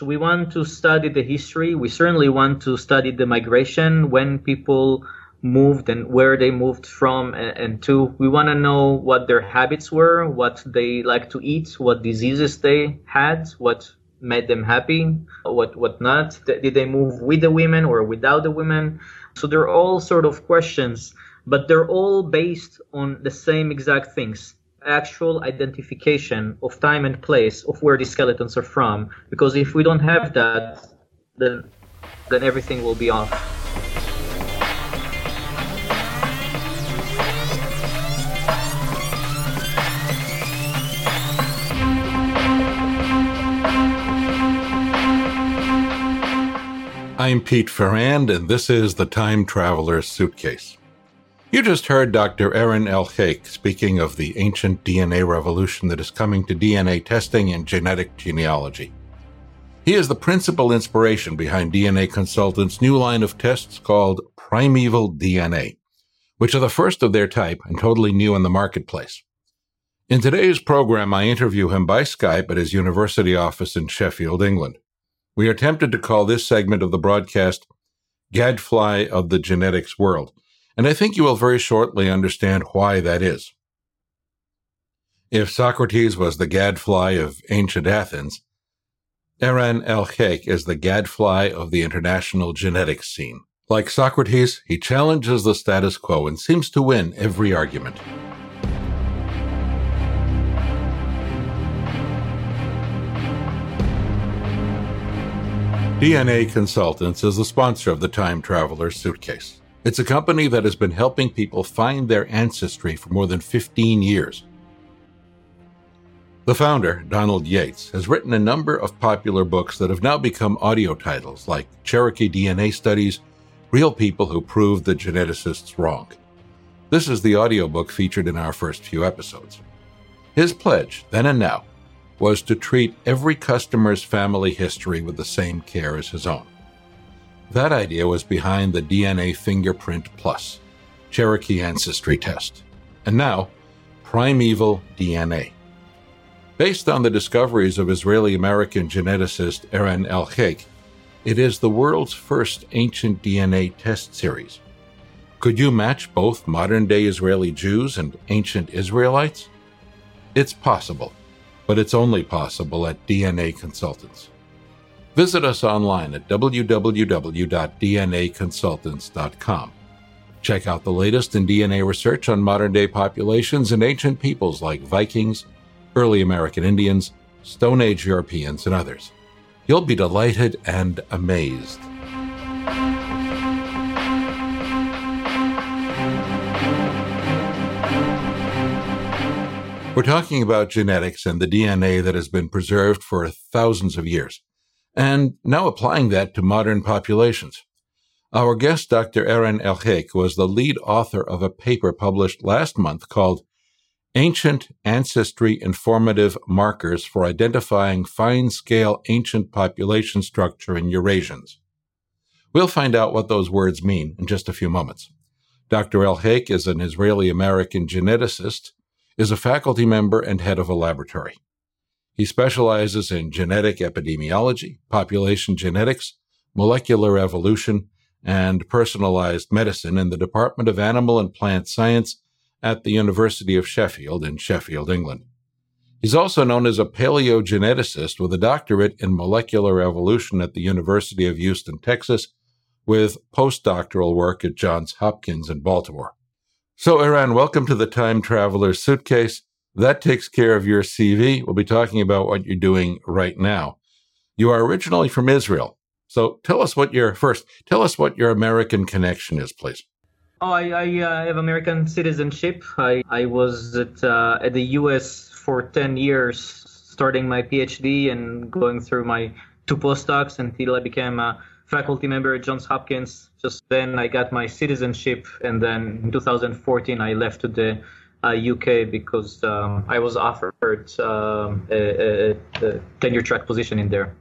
We want to study the history. We certainly want to study the migration when people moved and where they moved from and, to. We want to know what their habits were, what they like to eat, what diseases they had, what made them happy, what what not. Did they move with the women or without the women? So they're all sort of questions, but they're all based on the same exact things actual identification of time and place of where these skeletons are from. Because if we don't have that, then then everything will be off. I'm Pete Ferrand, and this is the Time Traveler's Suitcase. You just heard Dr. Aaron Elhaik speaking of the ancient DNA revolution that is coming to DNA testing and genetic genealogy. He is the principal inspiration behind DNA Consultants' new line of tests called Primeval DNA, which are the first of their type and totally new in the marketplace. In today's program, I interview him by Skype at his university office in Sheffield, England. We are tempted to call this segment of the broadcast Gadfly of the Genetics World, and I think you will very shortly understand why that is. If Socrates was the gadfly of ancient Athens, Eran Elhaik is the gadfly of the international genetics scene. Like Socrates, he challenges the status quo and seems to win every argument. DNA Consultants is the sponsor of the Time Traveler's Suitcase. It's a company that has been helping people find their ancestry for more than 15 years. The founder, Donald Yates, has written a number of popular books that have now become audio titles like Cherokee DNA Studies, Real People Who Proved the Geneticists Wrong. This is the audiobook featured in our first few episodes. His pledge, then and now, was to treat every customer's family history with the same care as his own. That idea was behind the DNA Fingerprint Plus, Cherokee Ancestry Test, and now Primeval DNA. Based on the discoveries of Israeli American geneticist Eran Elhaik, it is the world's first ancient DNA test series. Could you match both modern day Israeli Jews and ancient Israelites? It's possible but it's only possible at DNA Consultants. Visit us online at www.dnaconsultants.com. Check out the latest in DNA research on modern day populations and ancient peoples like Vikings, early American Indians, Stone Age Europeans, and others. You'll be delighted and amazed. We're talking about genetics and the DNA that has been preserved for thousands of years, and now applying that to modern populations. Our guest, Dr. Eran Elhaik, was the lead author of a paper published last month called Ancient Ancestry Informative Markers for Identifying Fine Scale Ancient Population Structure in Eurasians. We'll find out what those words mean in just a few moments. Dr. Elhaik is an Israeli American geneticist is a faculty member and head of a laboratory. He specializes in genetic epidemiology, population genetics, molecular evolution, and personalized medicine in the Department of Animal and Plant Science at the University of Sheffield in Sheffield, England. He's also known as a paleogeneticist with a doctorate in molecular evolution at the University of Houston, Texas, with postdoctoral work at Johns Hopkins in Baltimore. So, Eran, welcome to the Time Traveler's Suitcase. That takes care of your CV. We'll be talking about what you're doing right now. You are originally from Israel. So tell us what your first, tell us what your American connection is, please. Oh, I, I uh, have American citizenship. I, I was at, uh, at the U.S. for 10 years, starting my PhD and going through my two postdocs until I became a faculty member at Johns Hopkins. Just then, I got my citizenship, and then in 2014, I left to the uh, UK because um, I was offered um, a, a, a, tenure track position in there.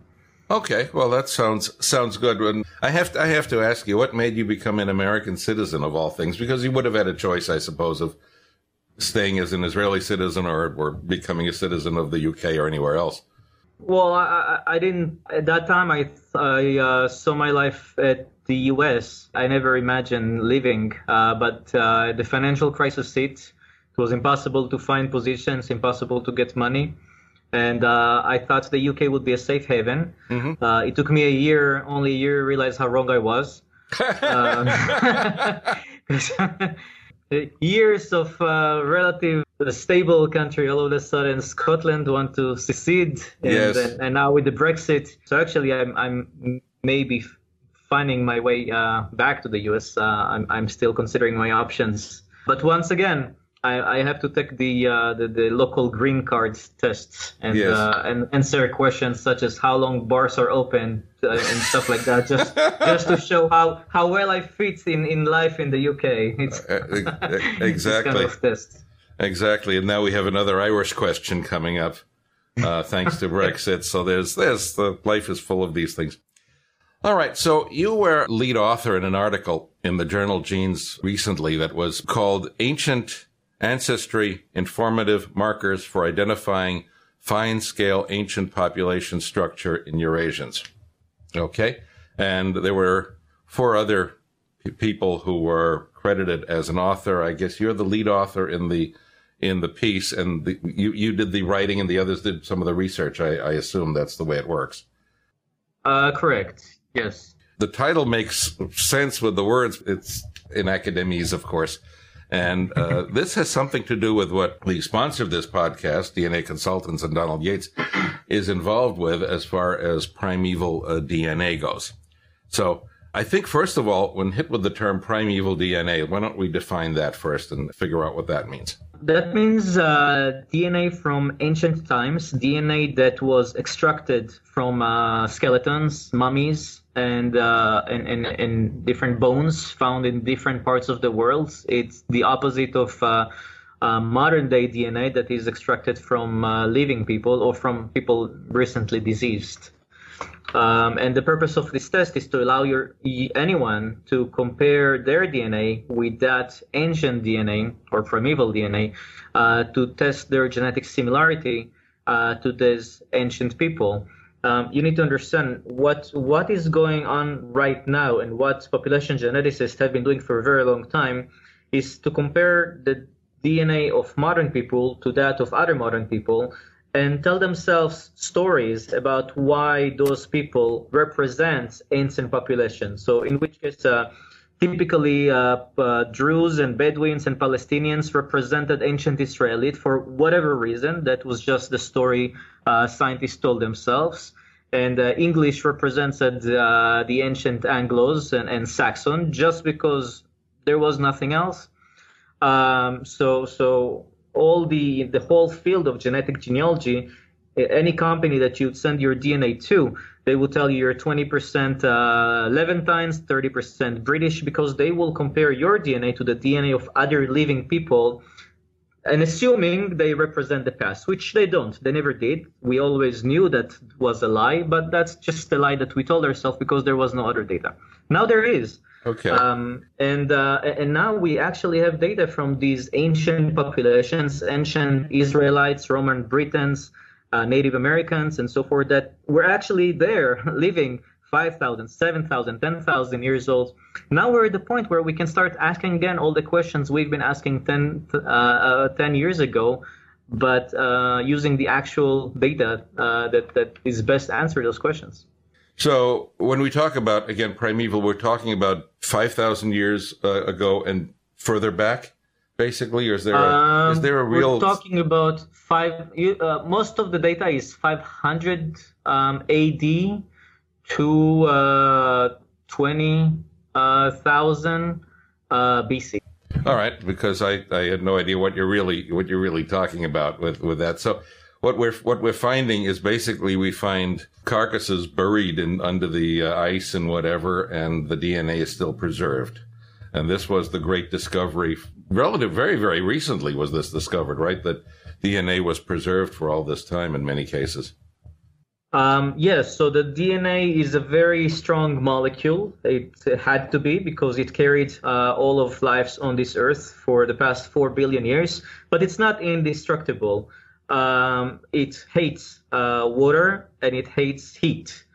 Okay, well that sounds sounds good. And I have to, I have to ask you, what made you become an American citizen of all things? Because you would have had a choice, I suppose, of staying as an Israeli citizen or, or becoming a citizen of the UK or anywhere else. Well, I, I didn't at that time. I I uh, saw my life at the U.S. I never imagined leaving, uh, but uh, the financial crisis hit. It was impossible to find positions, impossible to get money, and uh, I thought the UK would be a safe haven. Mm-hmm. Uh, it took me a year, only a year, to realize how wrong I was. Um, years of uh, relative stable country all of a sudden scotland want to secede and, yes. and, and, now with the brexit so actually i'm, I'm maybe finding my way uh, back to the us uh, I'm, I'm still considering my options but once again I, I have to take the, uh, the, the local green cards tests and yes. uh, and answer questions such as how long bars are open uh, and stuff like that just just to show how, how well I fit in, in life in the UK. It's uh, exactly kind of exactly, and now we have another Irish question coming up uh, thanks to Brexit. So there's there's the life is full of these things. All right. So you were lead author in an article in the journal Genes recently that was called Ancient ancestry informative markers for identifying fine scale ancient population structure in Eurasians. Okay. And there were four other people who were credited as an author. I guess you're the lead author in the in the piece, and the, you you did the writing, and the others did some of the research. I, I assume that's the way it works. Uh, correct. Yes. The title makes sense with the words. It's in academies, of course. And uh, this has something to do with what the sponsor of this podcast, DNA Consultants and Donald Yates, is involved with as far as primeval uh, DNA goes. So I think, first of all, when hit with the term primeval DNA, why don't we define that first and figure out what that means? That means uh, DNA from ancient times, DNA that was extracted from uh, skeletons, mummies, and, uh, and, and, and, different bones found in different parts of the world. It's the opposite of uh, uh, modern day DNA that is extracted from uh, living people or from people recently deceased. Um, and the purpose of this test is to allow your anyone to compare their DNA with that ancient DNA or primeval DNA uh, to test their genetic similarity uh, to these ancient people. Um, you need to understand what what is going on right now and what population geneticists have been doing for a very long time is to compare the DNA of modern people to that of other modern people and tell themselves stories about why those people represent ancient populations. So, in which case, uh, typically uh, uh, Druze and Bedouins and Palestinians represented ancient Israelite for whatever reason. That was just the story uh, scientists told themselves. And uh, English represented uh, the ancient Anglos and, and Saxon just because there was nothing else. Um, so, so all the the whole field of genetic genealogy, any company that you'd send your DNA to, they will tell you you're 20% uh, Levantines, 30% British, because they will compare your DNA to the DNA of other living people, and assuming they represent the past, which they don't. They never did. We always knew that was a lie, but that's just a lie that we told ourselves because there was no other data. Now there is. Okay. Um, and uh, and now we actually have data from these ancient populations, ancient Israelites, Roman Britons, uh, Native Americans, and so forth, that were actually there living 5,000, 7,000, 10,000 years old. Now we're at the point where we can start asking again all the questions we've been asking 10, uh, uh 10 years ago, but uh, using the actual data uh, that, that is best answer those questions. So when we talk about again primeval, we're talking about five thousand years uh, ago and further back, basically. Or is there a, um, is there a real? We're talking about five. Uh, most of the data is five hundred um, AD to uh, twenty uh, uh, BC. All right, because I, I had no idea what you're really what you're really talking about with, with that. So what we're what we're finding is basically we find carcasses buried in under the uh, ice and whatever, and the DNA is still preserved. And this was the great discovery, relative very very recently was this discovered, right? That DNA was preserved for all this time in many cases. Um, yes, so the DNA is a very strong molecule. It had to be because it carried uh, all of lives on this earth for the past four billion years, but it's not indestructible. Um, it hates uh, water and it hates heat.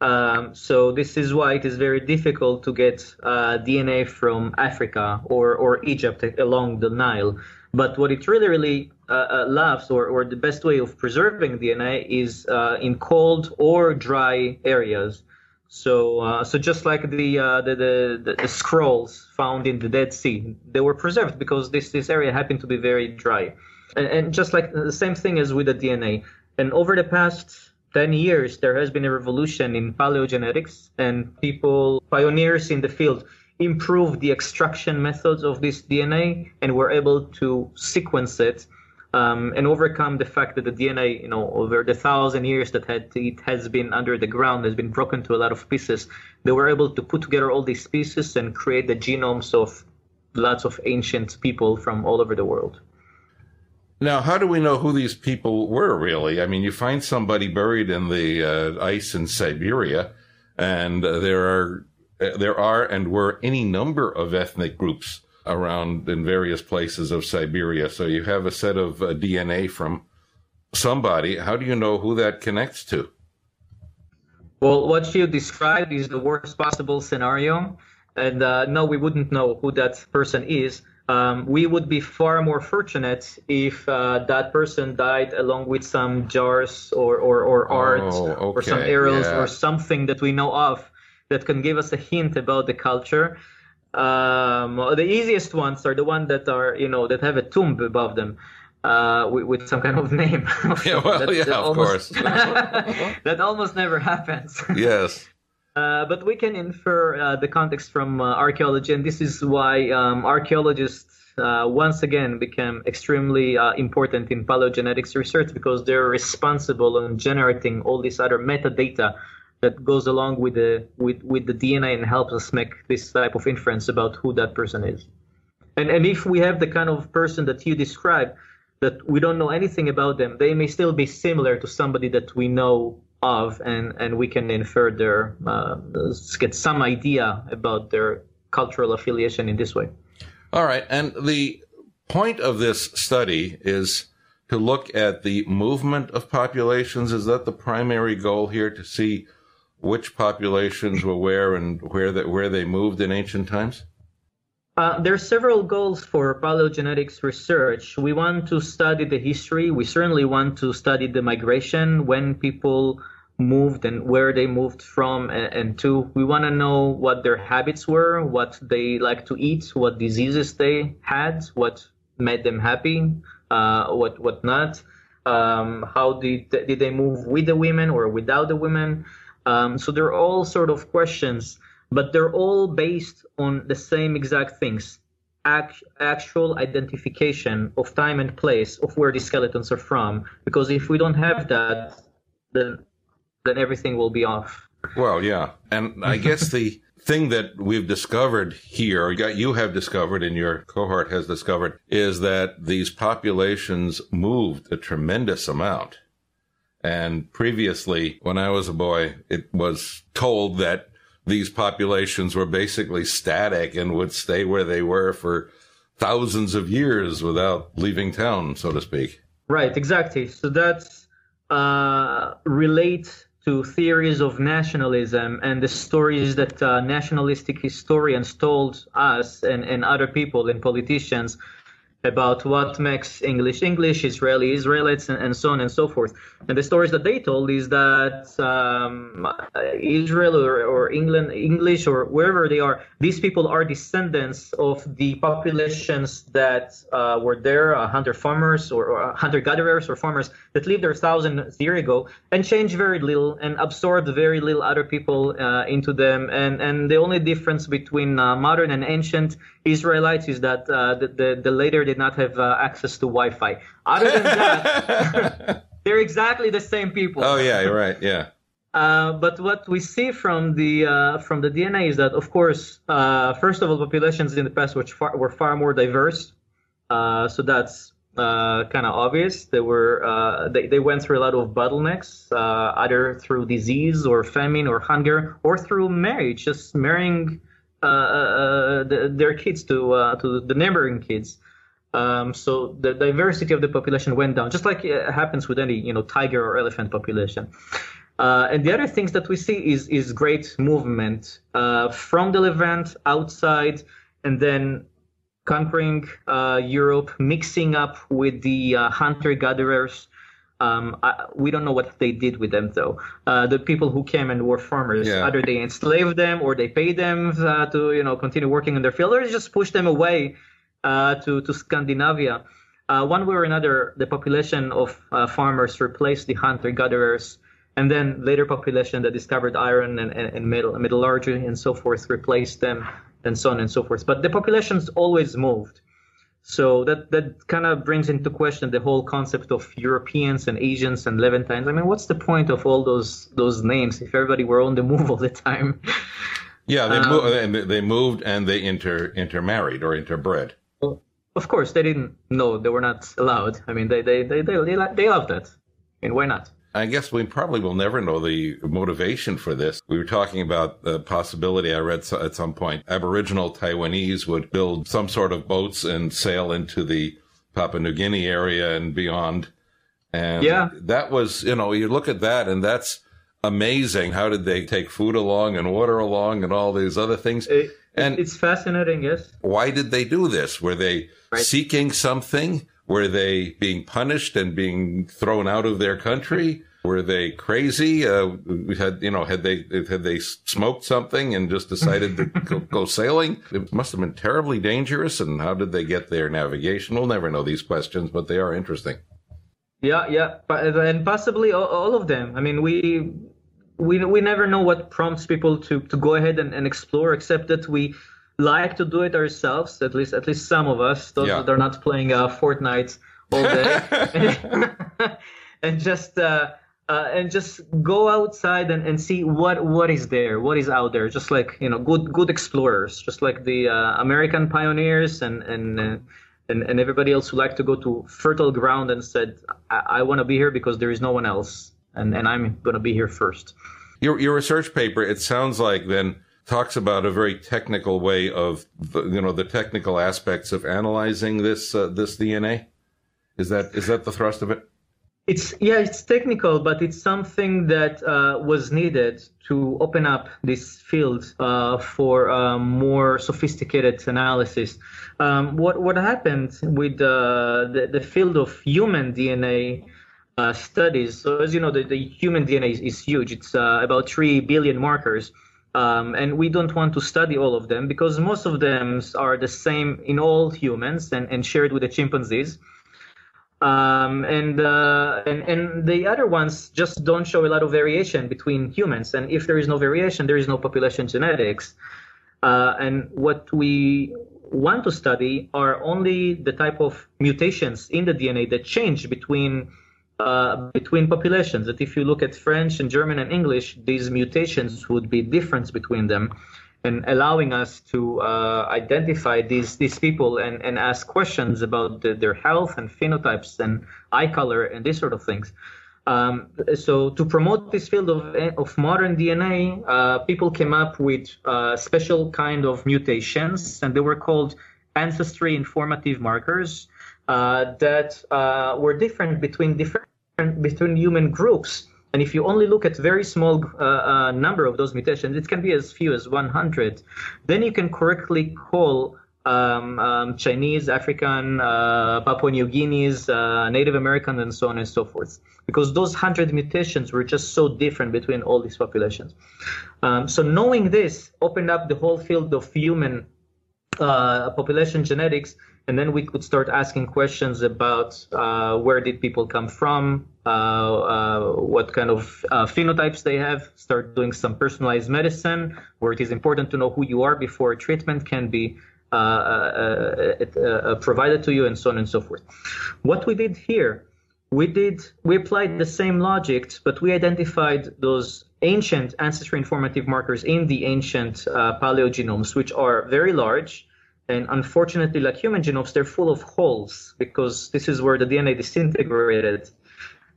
Um, so this is why it is very difficult to get uh, DNA from Africa or, or Egypt along the Nile. But what it really, really uh, uh, loves, or, or the best way of preserving DNA, is uh, in cold or dry areas. So, uh, so just like the, the, the, the scrolls found in the Dead Sea, they were preserved because this this area happened to be very dry, and, and just like the same thing as with the DNA. And over the past 10 years, there has been a revolution in paleogenetics, and people, pioneers in the field, improved the extraction methods of this DNA and were able to sequence it um, and overcome the fact that the DNA, you know, over the thousand years that had, it has been under the ground, has been broken to a lot of pieces. They were able to put together all these pieces and create the genomes of lots of ancient people from all over the world. Now, how do we know who these people were really? I mean, you find somebody buried in the uh, ice in Siberia, and uh, there are uh, there are and were any number of ethnic groups around in various places of Siberia. So you have a set of uh, DNA from somebody. How do you know who that connects to? Well, what you described is the worst possible scenario. And uh, no, we wouldn't know who that person is um, we would be far more fortunate if uh, that person died along with some jars or, or, or art oh, okay. or some arrows yeah. or something that we know of that can give us a hint about the culture. Um, the easiest ones are the ones that are, you know, that have a tomb above them. Uh, with, with, some kind of name. yeah, well, that, yeah, that of almost, course. that almost never happens. yes. Uh, but we can infer uh, the context from uh, archaeology, and this is why um, archaeologists uh, once again became extremely uh, important in paleogenetics research because they're responsible in generating all this other metadata that goes along with the with, with the DNA and helps us make this type of inference about who that person is. And and if we have the kind of person that you describe that we don't know anything about them, they may still be similar to somebody that we know of, and, and we can infer their, uh, get some idea about their cultural affiliation in this way. All right. And the point of this study is to look at the movement of populations. Is that the primary goal here to see which populations were where and where that where they moved in ancient times? Uh, there are several goals for paleogenetics research. We want to study the history. We certainly want to study the migration when people moved and where they moved from and, and to. We want to know what their habits were, what they like to eat, what diseases they had, what made them happy, uh, what what not. Um, how did did they move with the women or without the women? Um, so they're all sort of questions, but they're all based on the same exact things. Act, actual identification of time and place of where the skeletons are from. Because if we don't have that, then then everything will be off. Well, yeah. And I guess the thing that we've discovered here, or you have discovered and your cohort has discovered, is that these populations moved a tremendous amount. And previously, when I was a boy, it was told that these populations were basically static and would stay where they were for thousands of years without leaving town, so to speak. Right, exactly. So that's uh, relate to theories of nationalism and the stories that uh, nationalistic historians told us and, and other people and politicians about what makes English English, Israeli Israelites, and, and, so on and so forth. And the stories that they told is that um, Israel or, or, England, English or wherever they are, these people are descendants of the populations that uh, were there, uh, hunter farmers or, or hunter gatherers or farmers that lived there thousands years ago and changed very little and absorbed very little other people uh, into them. And and the only difference between uh, modern and ancient Israelites is that uh, the, the, the later did not have uh, access to Wi-Fi. Other than that, they're exactly the same people. Oh yeah, you're right. Yeah. Uh, but what we see from the uh, from the DNA is that, of course, uh, first of all, populations in the past were far, were far more diverse. Uh, so that's kind of obvious. They were they, they went through a lot of bottlenecks, either through disease or famine or hunger, or through marriage, just marrying uh, uh, uh, the, their kids to to the neighboring kids. Um, so the diversity of the population went down, just like it happens with any you know tiger or elephant population. Uh, and the other things that we see is is great movement uh, from the Levant outside, and then conquering uh, Europe, mixing up with the uh, hunter gatherers. Um, I, we don't know what they did with them though. Uh, the people who came and were farmers, yeah. either they enslaved them or they paid them uh, to you know continue working in their field, or just pushed them away to to Scandinavia. one way or another, the population of farmers replaced the hunter gatherers and then later population that discovered iron and, and, and metallurgy and so forth replaced them and so on and so forth but the populations always moved so that that kind of brings into question the whole concept of Europeans and Asians and Levantines. I mean, what's the point of all those those names if everybody were on the move all the time? Yeah, they um, moved. They moved and they inter intermarried or interbred. Of course, they didn't know they were not allowed. I mean, they they they they they, they loved that. I mean, why not? I guess we probably will never know the motivation for this. We were talking about the possibility I read at some point Aboriginal Taiwanese would build some sort of boats and sail into the Papua New Guinea area and beyond. And yeah. that was, you know, you look at that and that's amazing. How did they take food along and water along and all these other things? It, and it's fascinating, yes. Why did they do this? Were they right. seeking something? Were they being punished and being thrown out of their country? Were they crazy? Uh, had you know had they had they smoked something and just decided to go, go, sailing? It must have been terribly dangerous. And how did they get their navigation? We'll never know these questions, but they are interesting. Yeah, yeah, and possibly all of them. I mean, we we we never know what prompts people to to go ahead and, and explore, except that we like to do it ourselves. At least at least some of us, those yeah. that are not playing uh, Fortnite all day, and just. Uh, uh, and just go outside and, and see what what is there, what is out there. Just like you know, good good explorers, just like the uh, American pioneers and and, uh, and and everybody else who like to go to fertile ground and said, I, I want to be here because there is no one else, and and I'm going to be here first. Your your research paper, it sounds like then talks about a very technical way of the, you know the technical aspects of analyzing this uh, this DNA. Is that is that the thrust of it? It's yeah, it's technical, but it's something that uh, was needed to open up this field uh, for uh, more sophisticated analysis. Um, what what happened with uh, the the field of human DNA uh, studies? So as you know, the, the human DNA is, is huge. It's about three billion markers. Um, and we don't want to study all of them because most of them are the same in all humans and, and shared with the chimpanzees. Um, and, uh, and and the other ones just don't show a lot of variation between humans. And if there is no variation, there is no population genetics. Uh, and what we want to study are only the type of mutations in the DNA that change between uh, between populations. That if you look at French and German and English, these mutations would be difference between them and allowing us to uh, identify these these people and, and ask questions about the, their health and phenotypes and eye color and these sort of things. Um, so to promote this field of, of modern DNA, uh, people came up with uh, special kind of mutations, and they were called ancestry informative markers that uh, were different between different between human groups. And if you only look at very small uh, uh, number of those mutations, it can be as few as 100. Then you can correctly call um, um, Chinese, African, uh, Papua New Guineas, uh, Native American, and so on and so forth. Because those 100 mutations were just so different between all these populations. Um, so knowing this opened up the whole field of human uh, population genetics and then we could start asking questions about uh, where did people come from, uh, uh, what kind of uh, phenotypes they have, start doing some personalized medicine, where it is important to know who you are before treatment can be uh, uh, provided to you, and so on and so forth. What we did here, we did we applied the same logic, but we identified those ancient ancestry informative markers in the ancient paleogenomes, which are very large and unfortunately, like human genomes, they're full of holes because this is where the DNA disintegrated.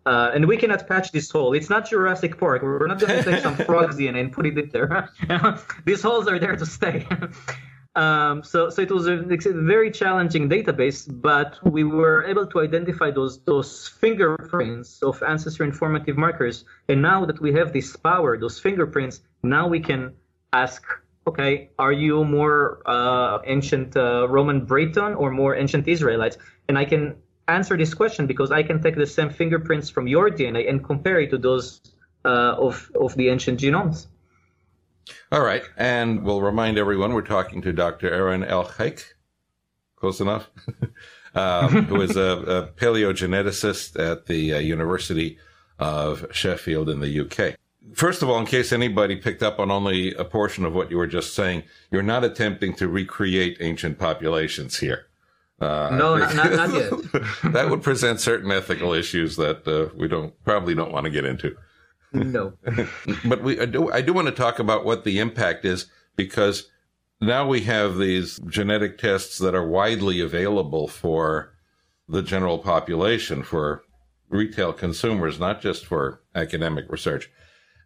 Uh, and we cannot patch this hole. It's not Jurassic Park. We're not going to take some frog's DNA and put it in there. These holes are there to stay. Um, so, so it was a, very challenging database, but we were able to identify those those fingerprints of ancestor informative markers. And now that we have this power, those fingerprints, now we can ask, okay, are you more uh, ancient uh, Roman Briton or more ancient Israelites? And I can answer this question because I can take the same fingerprints from your DNA and compare it to those uh, of of the ancient genomes. All right. And we'll remind everyone we're talking to Dr. Aaron Elhaik. Close enough. um, who is a, a, paleogeneticist at the uh, University of Sheffield in the UK. First of all, in case anybody picked up on only a portion of what you were just saying, you're not attempting to recreate ancient populations here. Uh, no, not, not, not, yet. that would present certain ethical issues that uh, we don't probably don't want to get into. No. but we I do I do want to talk about what the impact is because now we have these genetic tests that are widely available for the general population for retail consumers, not just for academic research.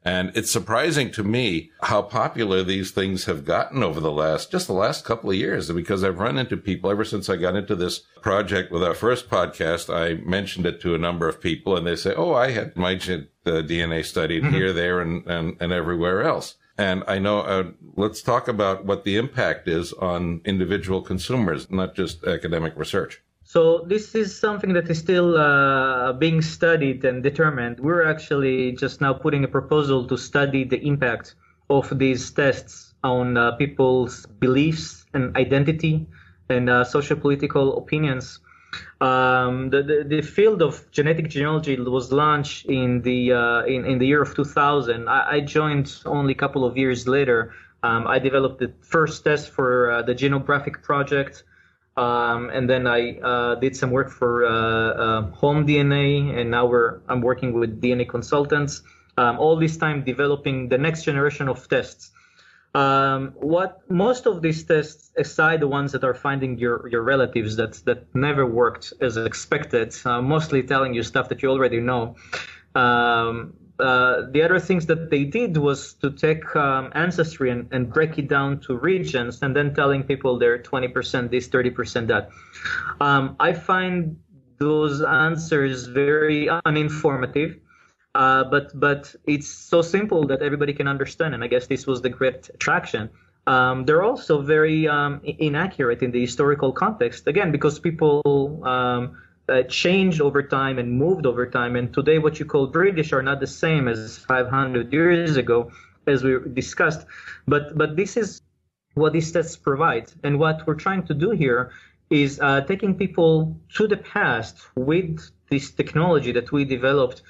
And it's surprising to me how popular these things have gotten over the last, just the last couple of years, because I've run into people ever since I got into this project with our first podcast. I mentioned it to a number of people and they say, Oh, I had my uh, DNA studied mm-hmm. here, there, and, and, and everywhere else. And I know, uh, let's talk about what the impact is on individual consumers, not just academic research. So this is something that is still uh, being studied and determined. We're actually just now putting a proposal to study the impact of these tests on uh, people's beliefs and identity and uh, social political opinions. Um, the, the, the, field of genetic genealogy was launched in the uh, in, in the year of 2000. I, I joined only a couple of years later. Um, I developed the first test for uh, the Genographic project. Um, and then I uh, did some work for uh, uh, Home DNA, and now I'm working with DNA consultants. Um, all this time developing the next generation of tests. Um, what most of these tests, aside the ones that are finding your, your relatives that that never worked as expected, uh, mostly telling you stuff that you already know. Um, uh, the other things that they did was to take um, ancestry and, and, break it down to regions and then telling people they're 20% this 30% that. Um, i find those answers very uninformative uh, but but it's so simple that everybody can understand and i guess this was the great attraction. Um, they're also very um, inaccurate in the historical context again because people um, uh, changed over time and moved over time. And today, what you call British are not the same as 500 years ago, as we discussed. But but this is what these tests provide, and what we're trying to do here is uh, taking people to the past with this technology that we developed.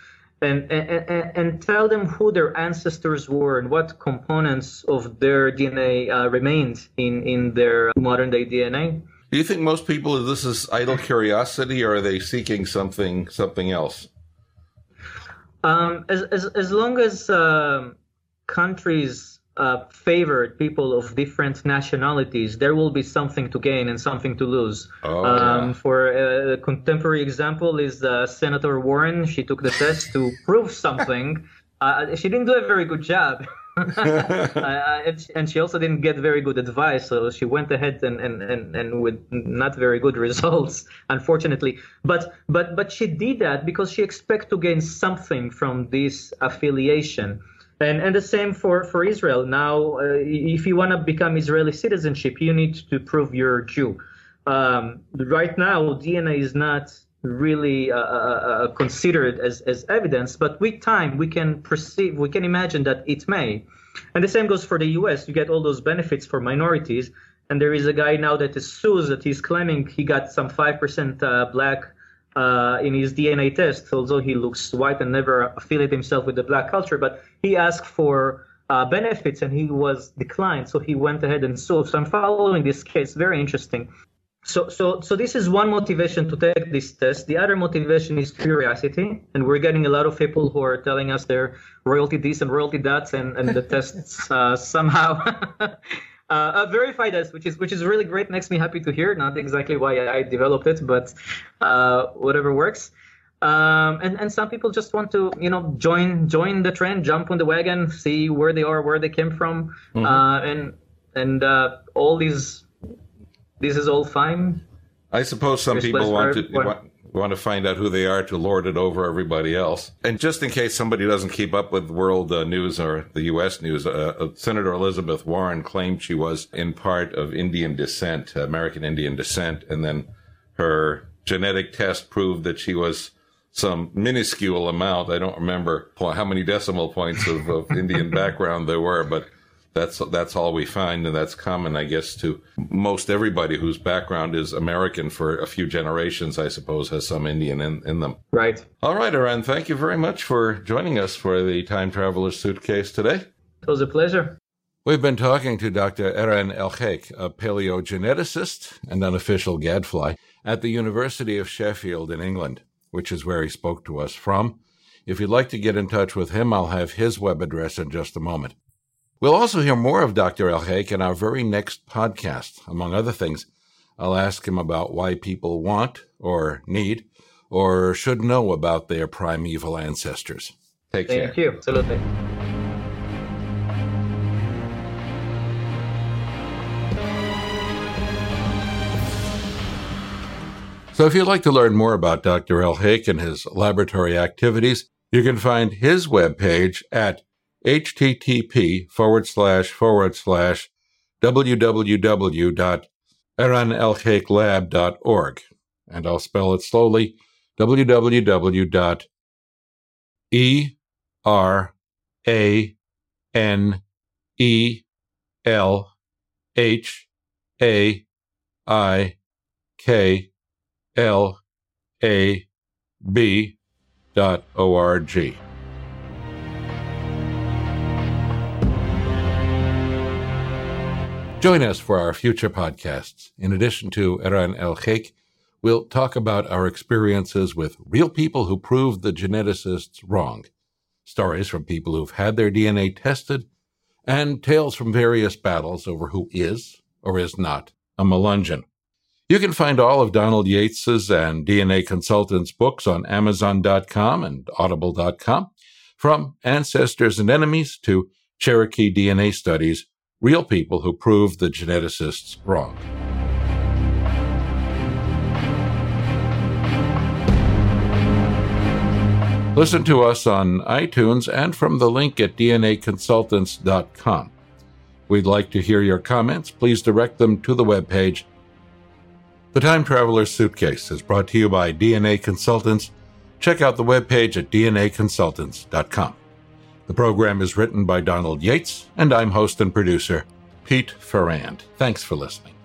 And, and, and tell them who their ancestors were and what components of their DNA uh, remained in, in their modern day DNA. Do you think most people this is idle curiosity, or are they seeking something something else? Um, as, as as long as uh, countries uh, favored people of different nationalities, there will be something to gain and something to lose. Oh, um, yeah. For a contemporary example, is uh, Senator Warren. She took the test to prove something. Uh, she didn't do a very good job. and she also didn't get very good advice, so she went ahead and, and, and, and with not very good results, unfortunately. But but but she did that because she expected to gain something from this affiliation. And, and the same for, for Israel. Now, uh, if you want to become Israeli citizenship, you need to prove you're Jew. Um, right now, DNA is not really uh, uh, uh, considered as, as evidence, but with time we can perceive, we can imagine that it may. And the same goes for the US. You get all those benefits for minorities. And there is a guy now that is sues that he's claiming he got some 5% uh, black uh, in his DNA test, although he looks white and never affiliated himself with the black culture. But he asked for uh, benefits and he was declined. So he went ahead and sued. So I'm following this case. Very interesting. So, so, so this is one motivation to take this test. The other motivation is curiosity, and we're getting a lot of people who are telling us they're royalty this and royalty that, and, and the tests uh, somehow uh, uh, verify this, which is which is really great. Makes me happy to hear. Not exactly why I developed it, but uh, whatever works. Um, and and some people just want to you know join join the trend, jump on the wagon, see where they are, where they came from, mm-hmm. Uh, and and uh, all these this is all fine. I suppose some people want to want, want, to find out who they are to lord it over everybody else. And just in case somebody doesn't keep up with world uh, news or the U.S. news, uh, uh, Senator Elizabeth Warren claimed she was in part of Indian descent, American Indian descent, and then her genetic test proved that she was some minuscule amount. I don't remember how many decimal points of, of Indian background there were, but that's that's all we find, and that's common, I guess, to most everybody whose background is American for a few generations. I suppose has some Indian in, in them. Right. All right, Eran. Thank you very much for joining us for the Time Traveler's Suitcase today. It was a pleasure. We've been talking to Dr. Eran Elhaik, a paleogeneticist and unofficial gadfly at the University of Sheffield in England, which is where he spoke to us from. If you'd like to get in touch with him, I'll have his web address in just a moment. We'll also hear more of Dr. Elhaik in our very next podcast. Among other things, I'll ask him about why people want or need or should know about their primeval ancestors. Take Thank care. Thank you. Absolutely. So if you'd like to learn more about Dr. Elhaik and his laboratory activities, you can find his webpage at http forward slash forward slash www.eranelcheklab.org. And I'll spell it slowly dot Join us for our future podcasts. In addition to Eran Elhaik, we'll talk about our experiences with real people who proved the geneticists wrong, stories from people who've had their DNA tested, and tales from various battles over who is or is not a Melungeon. You can find all of Donald Yates's and DNA Consultants books on Amazon.com and Audible.com, from Ancestors and Enemies to Cherokee DNA Studies real people who proved the geneticists wrong. Listen to us on iTunes and from the link at dnaconsultants.com. We'd like to hear your comments. Please direct them to the webpage. The Time Traveler's Suitcase is brought to you by DNA Consultants. Check out the webpage at dnaconsultants.com. The program is written by Donald Yates, and I'm host and producer Pete Ferrand. Thanks for listening.